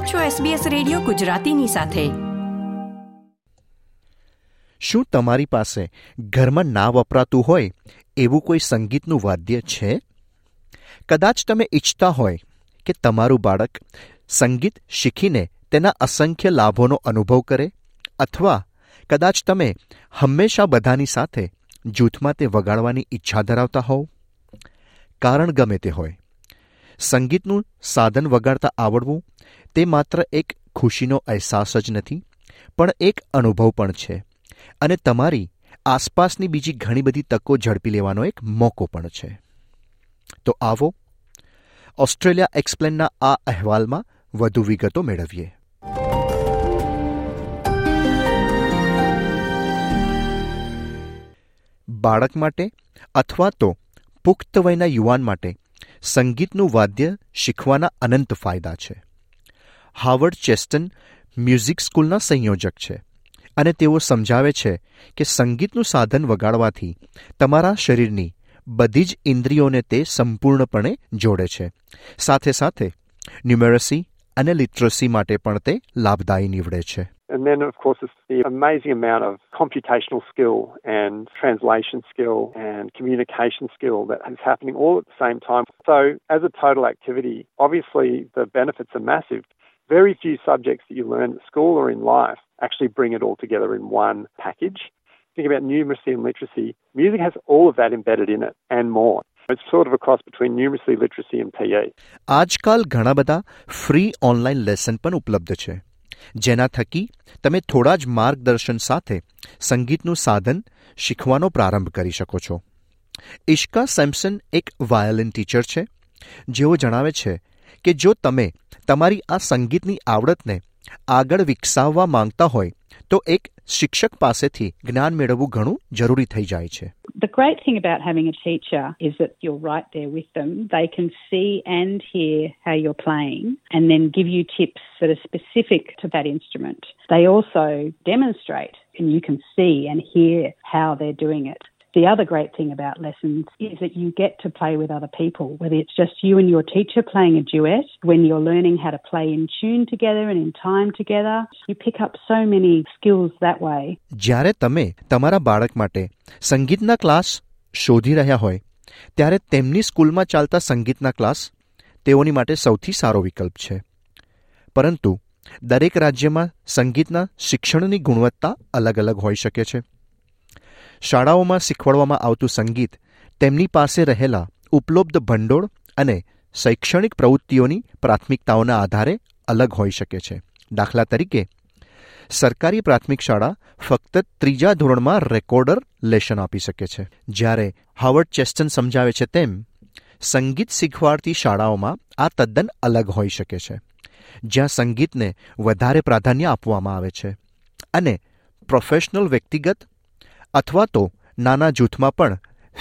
આપ છો SBS radio ગુજરાતીની સાથે. શું તમારી પાસે ઘરમાં ના વપરાતું હોય એવું કોઈ સંગીતનું વાદ્ય છે? કદાચ તમે ઈચ્છતા હોય કે તમારું બાળક સંગીત શીખીને તેના અસંખ્ય લાભોનો અનુભવ કરે, અથવા કદાચ તમે હંમેશા બધાની સાથે જૂથમાં તે વગાડવાની ઈચ્છા ધરાવતા હોવ? કારણ ગમે તે હોય. સંગીતનું સાધન વગાડતા આવડવું તે માત્ર એક ખુશીનો અહેસાસ જ નથી, પણ એક અનુભવ પણ છે. અને તમારી આસપાસની બીજી ઘણી બધી તકો ઝડપી લેવાનો એક મોકો પણ છે. તો આવો, ઓસ્ટ્રેલિયા એક્સપ્લેનના આ અહેવાલમાં વધુ વિગતો મેળવીએ. બાળક માટે અથવા તો પુખ્ત વયના યુવાન માટે સંગીતનું વાદ્ય શીખવાના અનંત ફાયદા છે. હાવર્ડ ચેસ્ટન મ્યુઝિક સ્કૂલના સંયોજક છે અને તેઓ સમજાવે છે કે સંગીતનું સાધન વગાડવાથી તમારા શરીરની બધી જ ઇન્દ્રિયોને તે સંપૂર્ણપણે જોડે છે સાથે સાથે ન્યુમેરસી અને લિટરસી માટે પણ તે લાભદાયી નીવડે છે And then, of course, it's the amazing amount of computational skill and translation skill and communication skill that is happening all at the same time. So, as a total activity, obviously the benefits are massive. Very few subjects that you learn at school or in life actually bring it all together in one package. Think about numeracy and literacy. Music has all of that embedded in it and more. It's sort of a cross between numeracy, literacy, and PE. આજકાલ ઘણા બધા free online lesson પણ ઉપલબ્ધ છે જેના થકી તમે થોડા જ માર્ગદર્શન સાથે સંગીતનું સાધન શીખવાનો પ્રારંભ કરી શકો છો ઇશ્કા સેમ્સન એક વાયોલિન ટીચર છે જેઓ જણાવે છે કે જો તમે તમારી આ સંગીતની આવડતને આગળ વિકસાવવા માંગતા હોય તો એક શિક્ષક પાસેથી જ્ઞાન મેળવવું ઘણું જરૂરી થઈ જાય છે The great thing about having a teacher is that you're right there with them. They can see and hear how you're playing and then give you tips that are specific to that instrument. They also demonstrate and you can see and hear how they're doing it. The other great thing about lessons is that you get to play with other people, whether it's just you and your teacher playing a duet, when you're learning how to play in tune together and in time together. You pick up so many skills that way. જ્યારે તમે તમારા બાળક માટે સંગીતના class શોધી રહ્યા હોય ત્યારે તેમની સ્કૂલમાં ચાલતા સંગીતના ક્લાસ તેઓની માટે સૌથી સારો વિકલ્પ છે પરંતુ દરેક રાજ્યમાં સંગીતના શિક્ષણની ગુણવત્તા અલગ અલગ હોઈ શકે છે શાળાઓમાં શીખવાડવામાં આવતું સંગીત, તેમની પાસે રહેલા ઉપલબ્ધ ભંડોળ અને શૈક્ષણિક પ્રવૃત્તિઓની પ્રાથમિકતાઓના આધારે અલગ હોઈ શકે છે. દાખલા તરીકે, સરકારી પ્રાથમિક શાળા ફક્ત ત્રીજા ધોરણમાં રેકોર્ડર લેશન આપી શકે છે. જ્યારે હાવર્ડ ચેસ્ટન સમજાવે છે તેમ, સંગીત શીખવાડતી શાળાઓમાં આ તદ્દન અલગ હોઈ શકે છે, જ્યાં સંગીતને વધારે પ્રાધાન્ય આપવામાં આવે છે અને પ્રોફેશનલ વ્યક્તિગત અથવા તો નાના જૂથમાં પણ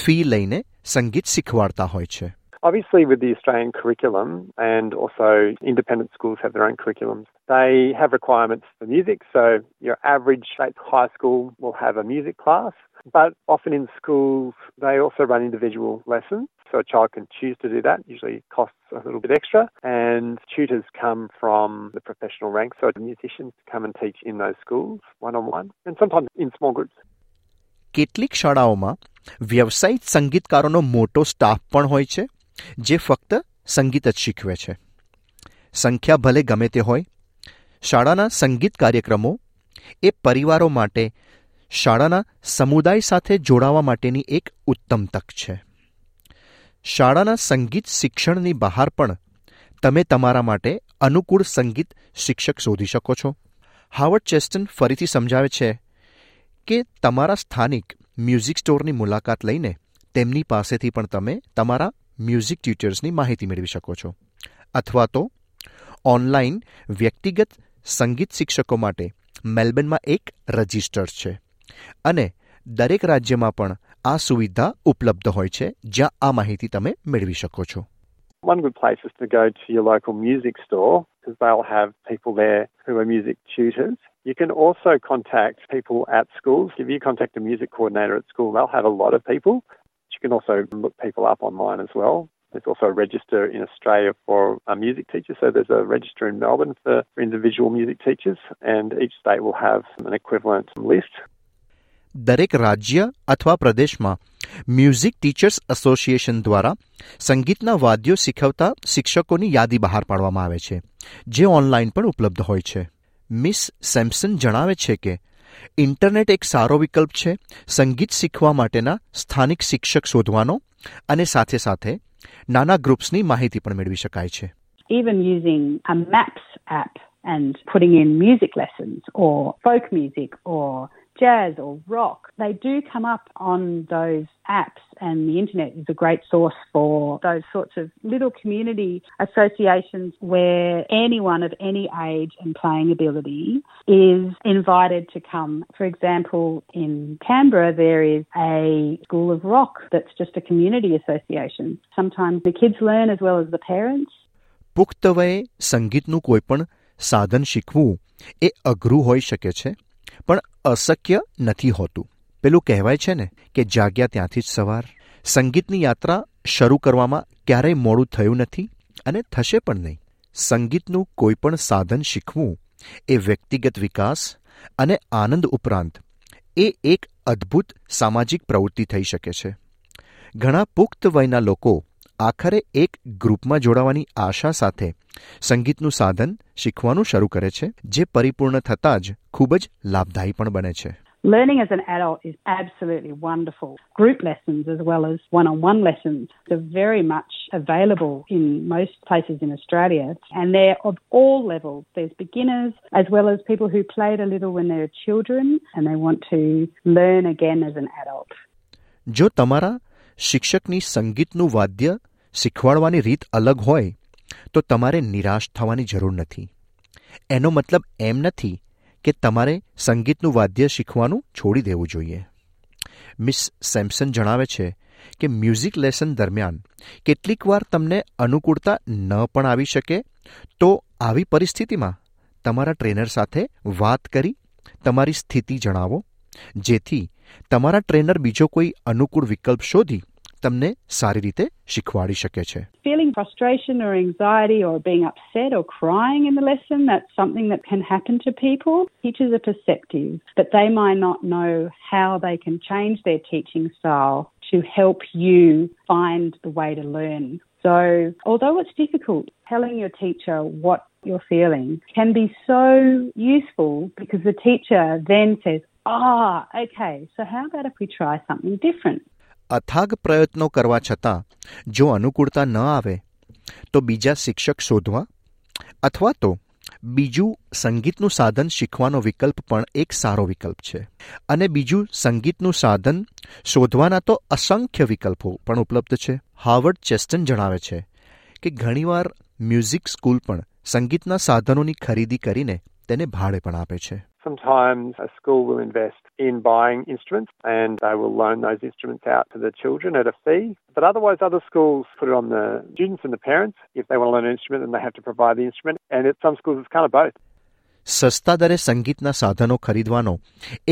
ફી લઈને સંગીત શીખવાડતા હોય છે Obviously, with the Australian curriculum and also independent schools have their own curriculums, they have requirements for music. So, your average state high school will have a music class, but often in schools, they also run individual lessons. So, a child can choose to do that, usually costs a little bit extra. And tutors come from the professional ranks, so musicians come and teach in those schools one on one, and sometimes in small groups. કેટલીક શાળાઓમાં વ્યવસાયિક સંગીતકારોનો મોટો staff પણ હોય છે, જે ફક્ત સંગીત જ શીખવે છે. સંખ્યા ભલે ગમે તે હોય, શાળાના સંગીત કાર્યક્રમો એ પરિવારો માટે, શાળાના સમુદાય સાથે જોડાવા માટેની એક ઉત્તમ તક છે. શાળાના સંગીત શિક્ષણની બહાર પણ તમે તમારા માટે અનુકૂળ સંગીત શિક્ષક શોધી શકો છો. હાવર્ડ ચેસ્ટન ફરીથી સમજાવે છે કે તમારા સ્થાનિક મ્યુઝિક સ્ટોરની મુલાકાત લઈને તેમની પાસેથી પણ તમે તમારા મ્યુઝિક ટ્યુટર્સની માહિતી મેળવી શકો છો. અથવા તો ઓનલાઈન વ્યક્તિગત સંગીત શિક્ષકો માટે મેલબર્નમાં એક રજિસ્ટર છે. અને દરેક રાજ્યમાં પણ આ સુવિધા ઉપલબ્ધ હોય છે, જ્યાં આ માહિતી તમે મેળવી શકો છો. One good place is to go to your local music store because they'll have people there who are music tutors. You can also contact people at schools. If you contact a music coordinator at school, they'll have a lot of people. You can also look people up online as well. There's also a register in Australia for uh, music teachers. So there's a register in Melbourne for, for individual music teachers, and each state will have an equivalent list. દરેક રાજ્ય અથવા પ્રદેશમાં music teachers association દ્વારા સંગીતના વાદ્યો શીખવતા શિક્ષકોની યાદી બહાર પાડવામાં આવે છે, જે ઓનલાઈન પણ ઉપલબ્ધ હોય છે. મિસ સેમસન જણાવે છે કે, ઇન્ટરનેટ એક સારો વિકલ્પ છે. સંગીત શીખવા માટેના સ્થાનિક શિક્ષક શોધવાનો અને સાથે સાથે નાના ગ્રુપ્સની માહિતી પણ મેળવી શકાય છે. Even using a maps app and putting in music lessons or folk music or jazz or rock, they do come up on those apps, and the internet is a great source for those sorts of little community associations where anyone of any age and playing ability is invited to come. For example, in Canberra, there is a school of rock that's just a community association. Sometimes the kids learn as well as the parents. પુખ્ત વયે સંગીતનું કોઈપણ સાધન શીખવું એ અઘરું હોઈ શકે છે પણ અશક્ય નથી હોતું. પેલું કહેવાય છે ને કે જાગ્યા ત્યાંથી જ સવાર. સંગીતની યાત્રા શરૂ કરવામાં ક્યારેય મોડું થયું નથી અને થશે પણ નહીં. સંગીતનું કોઈપણ સાધન શીખવું એ વ્યક્તિગત વિકાસ અને આનંદ ઉપરાંત એ એક અદ્ભુત સામાજિક પ્રવૃત્તિ થઈ શકે છે. ઘણા પુખ્ત વયના લોકો આખરે એક ગ્રુપમાં જોડાવાની આશા સાથે સંગીતનું સાધન શીખવાનું શરૂ કરે છે જે પરિપૂર્ણ થતાં જ ખૂબ જ લાભદાયી પણ બને છે Learning as an adult is absolutely wonderful. Group lessons as well as one on one lessons are very much available in most places in Australia and they're of all levels. There's beginners as well as people who played a little when they were children and they want to learn again as an adult. જો તમારા શિક્ષકની સંગીતનું વાદ્ય શીખવાડવાની રીત અલગ હોય, તો તમારે નિરાશ થવાની જરૂર નથી. એનો મતલબ એમ નથી કે તમારે સંગીતનું વાદ્ય શીખવાનું છોડી દેવું જોઈએ. મિસ સેમસન જણાવે છે કે મ્યુઝિક લેસન દરમિયાન કેટલીક વાર તમને અનુકૂળતા ન પણ આવી શકે, તો આવી પરિસ્થિતિમાં તમારા ટ્રેનર સાથે વાત કરી, તમારી સ્થિતિ જણાવો, જેથી તમારા ટ્રેનર બીજો કોઈ અનુકૂળ વિકલ્પ શોધી તમને સારી રીતે શીખવાડી શકે છે Feeling frustration or anxiety or being upset or crying in the lesson, that's something that can happen to people. Teachers are perceptive, but they might not know how they can change their teaching style to help you find the way to learn. So, although it's difficult, telling your teacher what you're feeling can be so useful because the teacher then says, Ah, okay, so how about if we try something different? અથાગ પ્રયત્નો કરવા છતાં જો અનુકૂળતા ન આવે, તો બીજા શિક્ષક શોધવા? અથવા તો બીજું સંગીતનું સાધન શીખવાનો વિકલ્પ પણ એક સારો વિકલ્પ છે. અને બીજું સંગીતનું સાધન શોધવાના તો અસંખ્ય વિકલ્પો પણ ઉપલબ્ધ છે. હાર્વર્ડ ચેસ્ટન જણાવે છે કે ઘણીવાર મ્યુઝિક સ્કૂલ પણ સંગીતના સાધનોની ખરીદી કરીને તેને ભાડે પણ આપે છે. Sometimes a school will invest in buying instruments and they will loan those instruments out to the children at a fee. But otherwise, other schools put it on the students and the parents. If they want to learn an instrument, then they have to provide the instrument. And at some schools, it's kind of both. સસ્તા દરે સંગીતના સાધનો ખરીદવાનો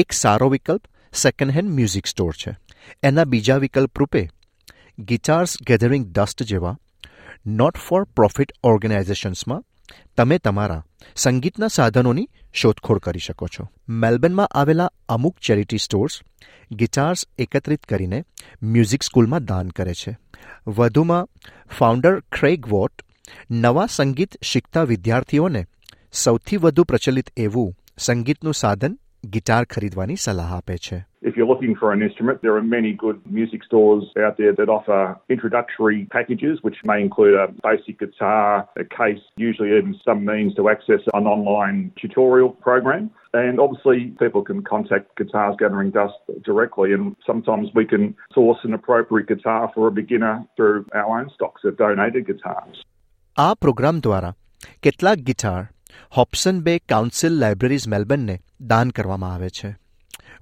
એક સારો વિકલ્પ second hand music store છે એના બીજા વિકલ્પ રૂપે ગિટાર્સ ગેધરિંગ ડસ્ટ જેવા નોટ ફોર પ્રોફિટ ઓર્ગેનાઇઝેશન્સમાં તમે તમારા સંગીતના સાધનોની શોધખોળ કરી શકો છો. મેલબર્નમાં આવેલા અમુક ચેરિટી સ્ટોર્સ ગિટાર્સ એકત્રિત કરીને મ્યુઝિક સ્કૂલમાં દાન કરે છે. વધુમાં ફાઉન્ડર ક્રેગ વોટ નવા સંગીત શીખતા વિદ્યાર્થીઓને સૌથી વધુ પ્રચલિત એવું સંગીતનું સાધન ગિટાર ખરીદવાની સલાહ આપે છે If you're looking for an instrument, there are many good music stores out there that offer introductory packages, which may include a basic guitar, a case, usually even some means to access an online tutorial program. And obviously, people can contact Guitars Gathering Dust directly, and sometimes we can source an appropriate guitar for a beginner through our own stocks of donated guitars. આ programme દ્વારા કેટલાક guitar હોપ્સન બે council libraries મેલબર્નને દાન કરવામાં આવે છે.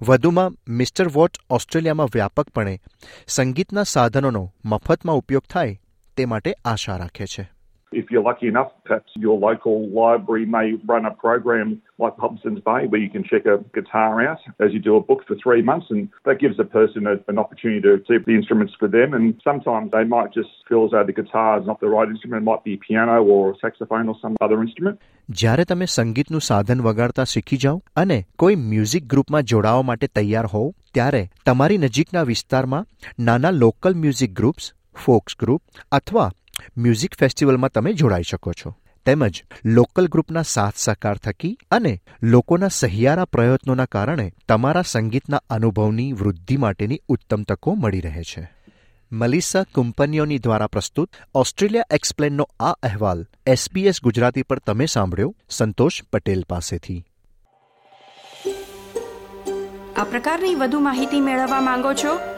વધુમાં, mister vote ઓસ્ટ્રેલિયામાં વ્યાપકપણે સંગીતના સાધનોનો મફતમાં ઉપયોગ થાય તે માટે આશા રાખે છે. If you're lucky enough, perhaps your local library may run a program like Hobson's Bay where you can check a guitar out as you do a book for three months, and that gives a person a, an opportunity to see the instruments for them. And sometimes they might just feel as though the guitar is not the right instrument, it might be piano or saxophone or some other instrument. જ્યારે તમે સંગીતનું સાધન વગાડતા શીખી જાઓ અને કોઈ music ગ્રુપમાં જોડાવા માટે તૈયાર હોવ ત્યારે તમારી નજીકના વિસ્તારમાં નાના local music groups folks group અથવા મ્યુઝિક ફેસ્ટિવલમાં તમે જોડાઈ શકો છો. તેમજ લોકલ ગ્રુપના સાથ સહકાર થકી અને લોકોના સહિયારા પ્રયત્નોના કારણે તમારા સંગીતના અનુભવની વૃદ્ધિ માટેની ઉત્તમ તકો મળી રહે છે. મલિસા કંપનીઓની દ્વારા પ્રસ્તુત ઓસ્ટ્રેલિયા એક્સપ્લેનનો આ અહેવાલ એસબીએસ ગુજરાતી પર તમે સાંભળ્યો, સંતોષ પટેલ પાસેથી. આ પ્રકારની વધુ માહિતી મેળવવા માંગો છો?